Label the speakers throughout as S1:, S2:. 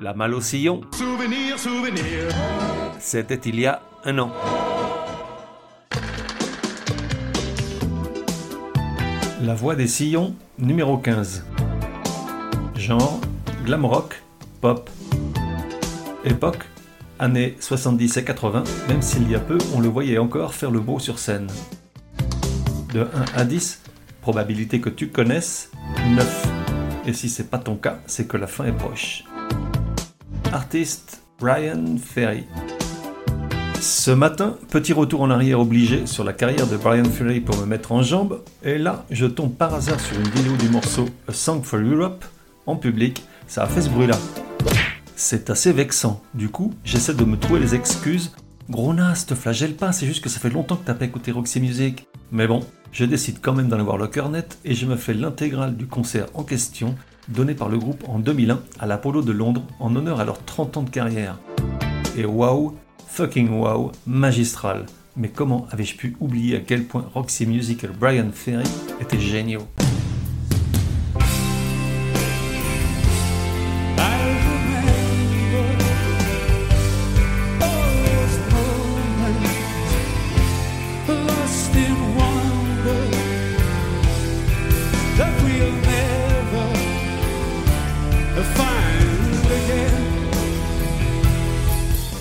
S1: La malle au sillon.
S2: Souvenir, souvenir.
S1: C'était il y a un an. La voix des sillons, numéro 15. Genre, glam rock, pop. Époque, années 70 et 80, même s'il y a peu, on le voyait encore faire le beau sur scène. De 1 à 10, probabilité que tu connaisses, 9. Et si c'est pas ton cas, c'est que la fin est proche. Artiste Brian Ferry. Ce matin, petit retour en arrière obligé sur la carrière de Brian Ferry pour me mettre en jambe, et là, je tombe par hasard sur une vidéo du morceau A Song for Europe en public, ça a fait ce bruit-là. C'est assez vexant, du coup, j'essaie de me trouver les excuses. Gros te flagelle pas, c'est juste que ça fait longtemps que t'as pas écouté Roxy Music. Mais bon, je décide quand même d'en avoir le cœur net et je me fais l'intégrale du concert en question, donné par le groupe en 2001 à l'Apollo de Londres en honneur à leurs 30 ans de carrière. Et waouh, fucking wow, magistral. Mais comment avais-je pu oublier à quel point Roxy Music et Brian Ferry étaient géniaux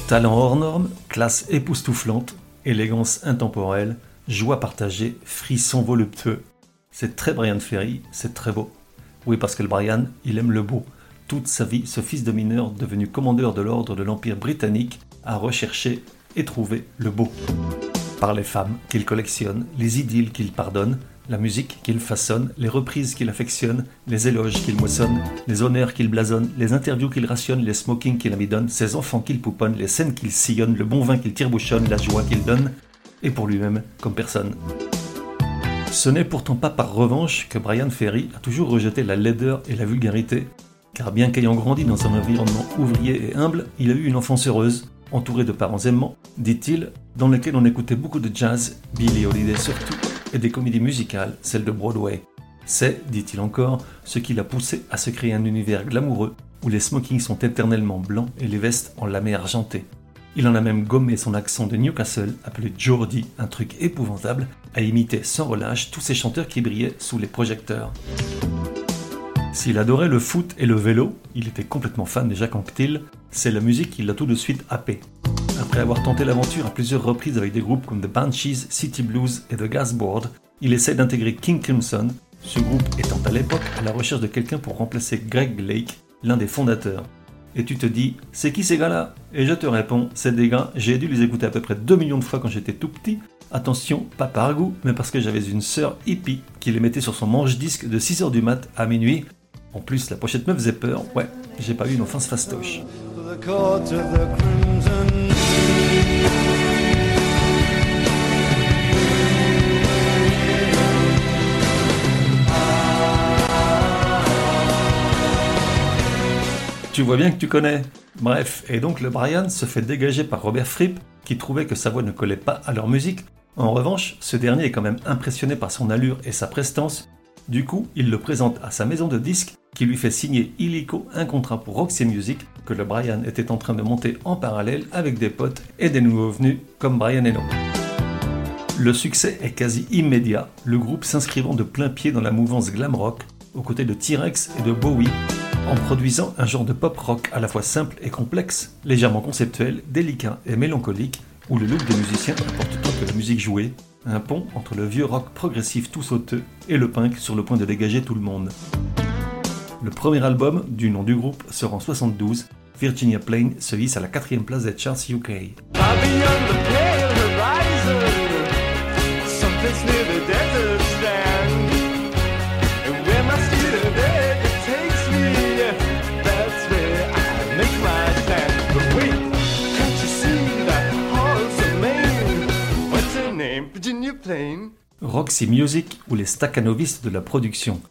S1: Talent hors norme, classe époustouflante, élégance intemporelle, joie partagée, frisson voluptueux. C'est très Brian Ferry, c'est très beau. Oui, parce que le Brian, il aime le beau. Toute sa vie, ce fils de mineur, devenu commandeur de l'ordre de l'Empire britannique, a recherché et trouvé le beau. Par les femmes qu'il collectionne, les idylles qu'il pardonne, la musique qu'il façonne, les reprises qu'il affectionne, les éloges qu'il moissonne, les honneurs qu'il blasonne, les interviews qu'il rationne, les smokings qu'il amidonne, ses enfants qu'il pouponne, les scènes qu'il sillonne, le bon vin qu'il tire-bouchonne, la joie qu'il donne, et pour lui-même comme personne. Ce n'est pourtant pas par revanche que Brian Ferry a toujours rejeté la laideur et la vulgarité, car bien qu'ayant grandi dans un environnement ouvrier et humble, il a eu une enfance heureuse, entouré de parents aimants, dit-il, dans lesquels on écoutait beaucoup de jazz, Billy Holiday surtout, et des comédies musicales, celles de Broadway. C'est, dit-il encore, ce qui l'a poussé à se créer un univers glamoureux où les smokings sont éternellement blancs et les vestes en lamé argenté. Il en a même gommé son accent de Newcastle, appelé Geordie, un truc épouvantable, à imiter sans relâche tous ces chanteurs qui brillaient sous les projecteurs. S'il adorait le foot et le vélo, il était complètement fan de Jacques Anquetil, c'est la musique qui l'a tout de suite happé. Après avoir tenté l'aventure à plusieurs reprises avec des groupes comme The Banshees, City Blues et The Gasboard, il essaie d'intégrer King Crimson, ce groupe étant à l'époque à la recherche de quelqu'un pour remplacer Greg Lake, l'un des fondateurs. Et tu te dis, c'est qui ces gars-là? Et je te réponds, c'est des gars, j'ai dû les écouter à peu près 2 millions de fois quand j'étais tout petit. Attention, pas par goût, mais parce que j'avais une sœur hippie qui les mettait sur son manche-disque de 6h du mat à minuit. En plus, la pochette me faisait peur, ouais, j'ai pas eu une offense fastoche. Tu vois bien que tu connais. Bref, et donc le Brian se fait dégager par Robert Fripp, qui trouvait que sa voix ne collait pas à leur musique. En revanche, ce dernier est quand même impressionné par son allure et sa prestance. Du coup, il le présente à sa maison de disques, qui lui fait signer illico un contrat pour Roxy Music, que le Brian était en train de monter en parallèle avec des potes et des nouveaux venus comme Brian Eno. Le succès est quasi immédiat, le groupe s'inscrivant de plein pied dans la mouvance glam rock, aux côtés de T-Rex et de Bowie, en produisant un genre de pop rock à la fois simple et complexe, légèrement conceptuel, délicat et mélancolique, où le look des musiciens apporte tant que la musique jouée, un pont entre le vieux rock progressif tout sauteux et le punk sur le point de dégager tout le monde. Le premier album du nom du groupe sort en 72, Virginia Plain se hisse à la quatrième place des charts UK. Roxy Music ou les staccanovistes de la production.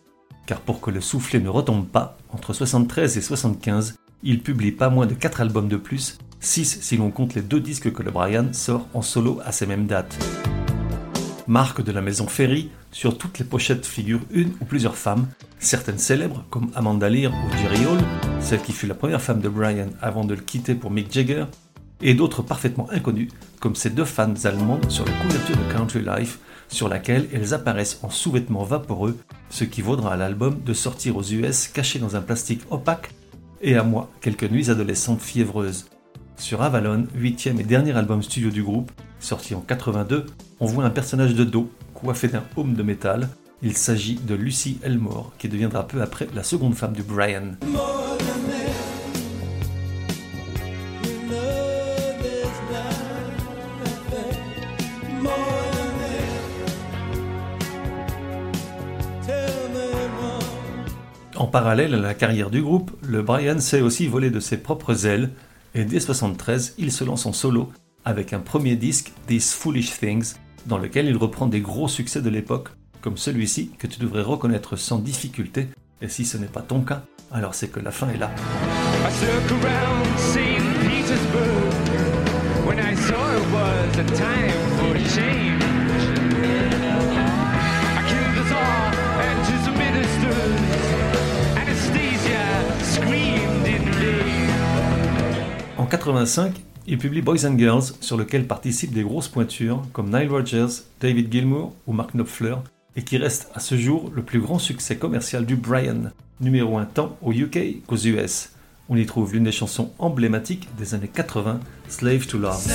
S1: Car pour que le soufflet ne retombe pas, entre 73 et 75, il publie pas moins de 4 albums de plus, 6 si l'on compte les deux disques que le Brian sort en solo à ces mêmes dates. Marque de la maison Ferry, sur toutes les pochettes figurent une ou plusieurs femmes, certaines célèbres comme Amanda Lear ou Jerry Hall, celle qui fut la première femme de Brian avant de le quitter pour Mick Jagger, et d'autres parfaitement inconnus, comme ces deux fans allemandes sur la couverture de Country Life, sur laquelle elles apparaissent en sous-vêtements vaporeux, ce qui vaudra à l'album de sortir aux US caché dans un plastique opaque, et à moi quelques nuits adolescentes fiévreuses. Sur Avalon, huitième et dernier album studio du groupe, sorti en 82, on voit un personnage de dos, coiffé d'un home de métal. Il s'agit de Lucy Elmore, qui deviendra peu après la seconde femme de Brian. Parallèle à la carrière du groupe, le Brian sait aussi voler de ses propres ailes, et dès 73, il se lance en solo avec un premier disque, These Foolish Things, dans lequel il reprend des gros succès de l'époque, comme celui-ci que tu devrais reconnaître sans difficulté, et si ce n'est pas ton cas, alors c'est que la fin est là. En 85, il publie Boys and Girls, sur lequel participent des grosses pointures comme Nile Rodgers, David Gilmour ou Mark Knopfler, et qui reste à ce jour le plus grand succès commercial du Brian, numéro 1 tant au UK qu'aux US. On y trouve l'une des chansons emblématiques des années 80, Slave to Love.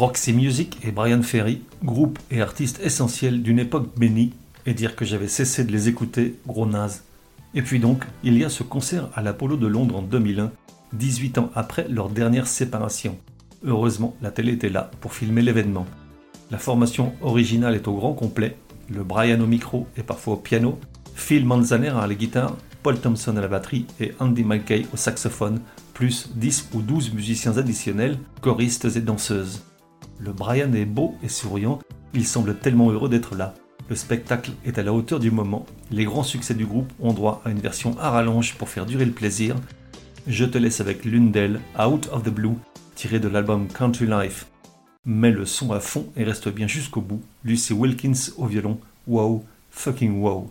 S1: Roxy Music et Brian Ferry, groupe et artistes essentiels d'une époque bénie, et dire que j'avais cessé de les écouter, gros naze. Et puis donc, il y a ce concert à l'Apollo de Londres en 2001, 18 ans après leur dernière séparation. Heureusement, la télé était là pour filmer l'événement. La formation originale est au grand complet, le Brian au micro et parfois au piano, Phil Manzanera à la guitare, Paul Thompson à la batterie et Andy McKay au saxophone, plus 10 ou 12 musiciens additionnels, choristes et danseuses. Le Brian est beau et souriant, il semble tellement heureux d'être là. Le spectacle est à la hauteur du moment, les grands succès du groupe ont droit à une version à rallonge pour faire durer le plaisir. Je te laisse avec l'une d'elles, Out of the Blue, tirée de l'album Country Life. Mets le son à fond et reste bien jusqu'au bout. Lucy Wilkins au violon, wow, fucking wow.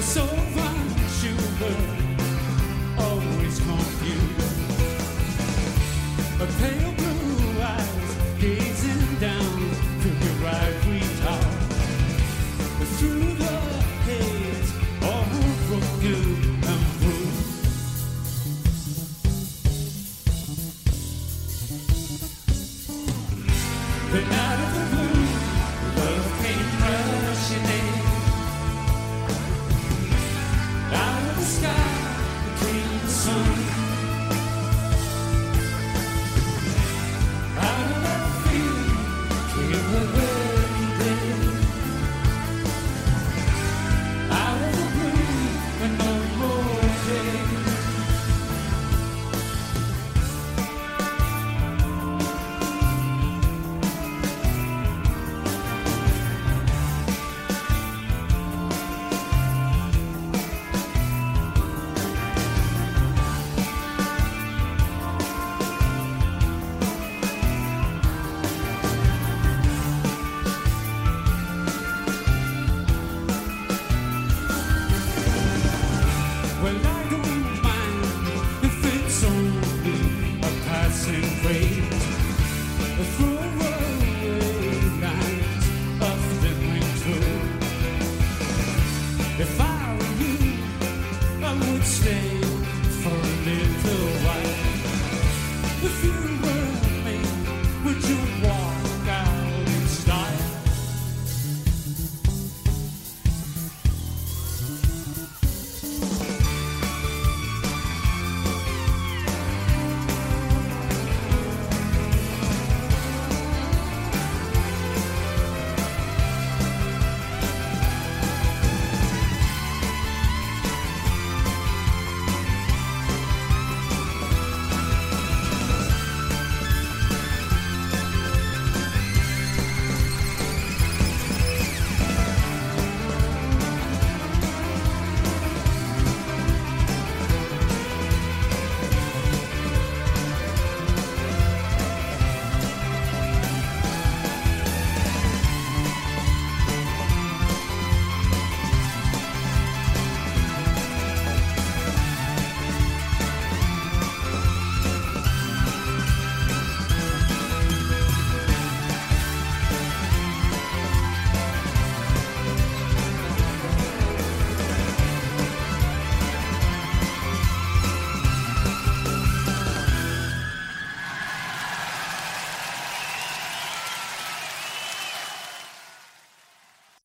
S1: So much you were always confused. A pale blue eyes gazing down through your ivory. Through the haze, all and. The night stay for a little while.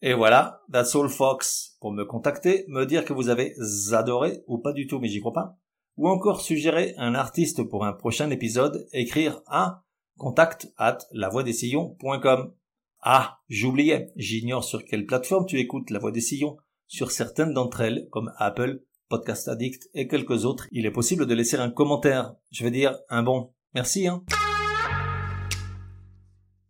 S1: Et voilà, that's all Fox. Pour me contacter, me dire que vous avez adoré ou pas du tout, mais j'y crois pas. Ou encore suggérer un artiste pour un prochain épisode, écrire à contact at lavoidessillons.com. Ah, j'oubliais, j'ignore sur quelle plateforme tu écoutes La Voix des Sillons. Sur certaines d'entre elles, comme Apple, Podcast Addict et quelques autres, il est possible de laisser un commentaire. Je veux dire, un bon. Merci, hein.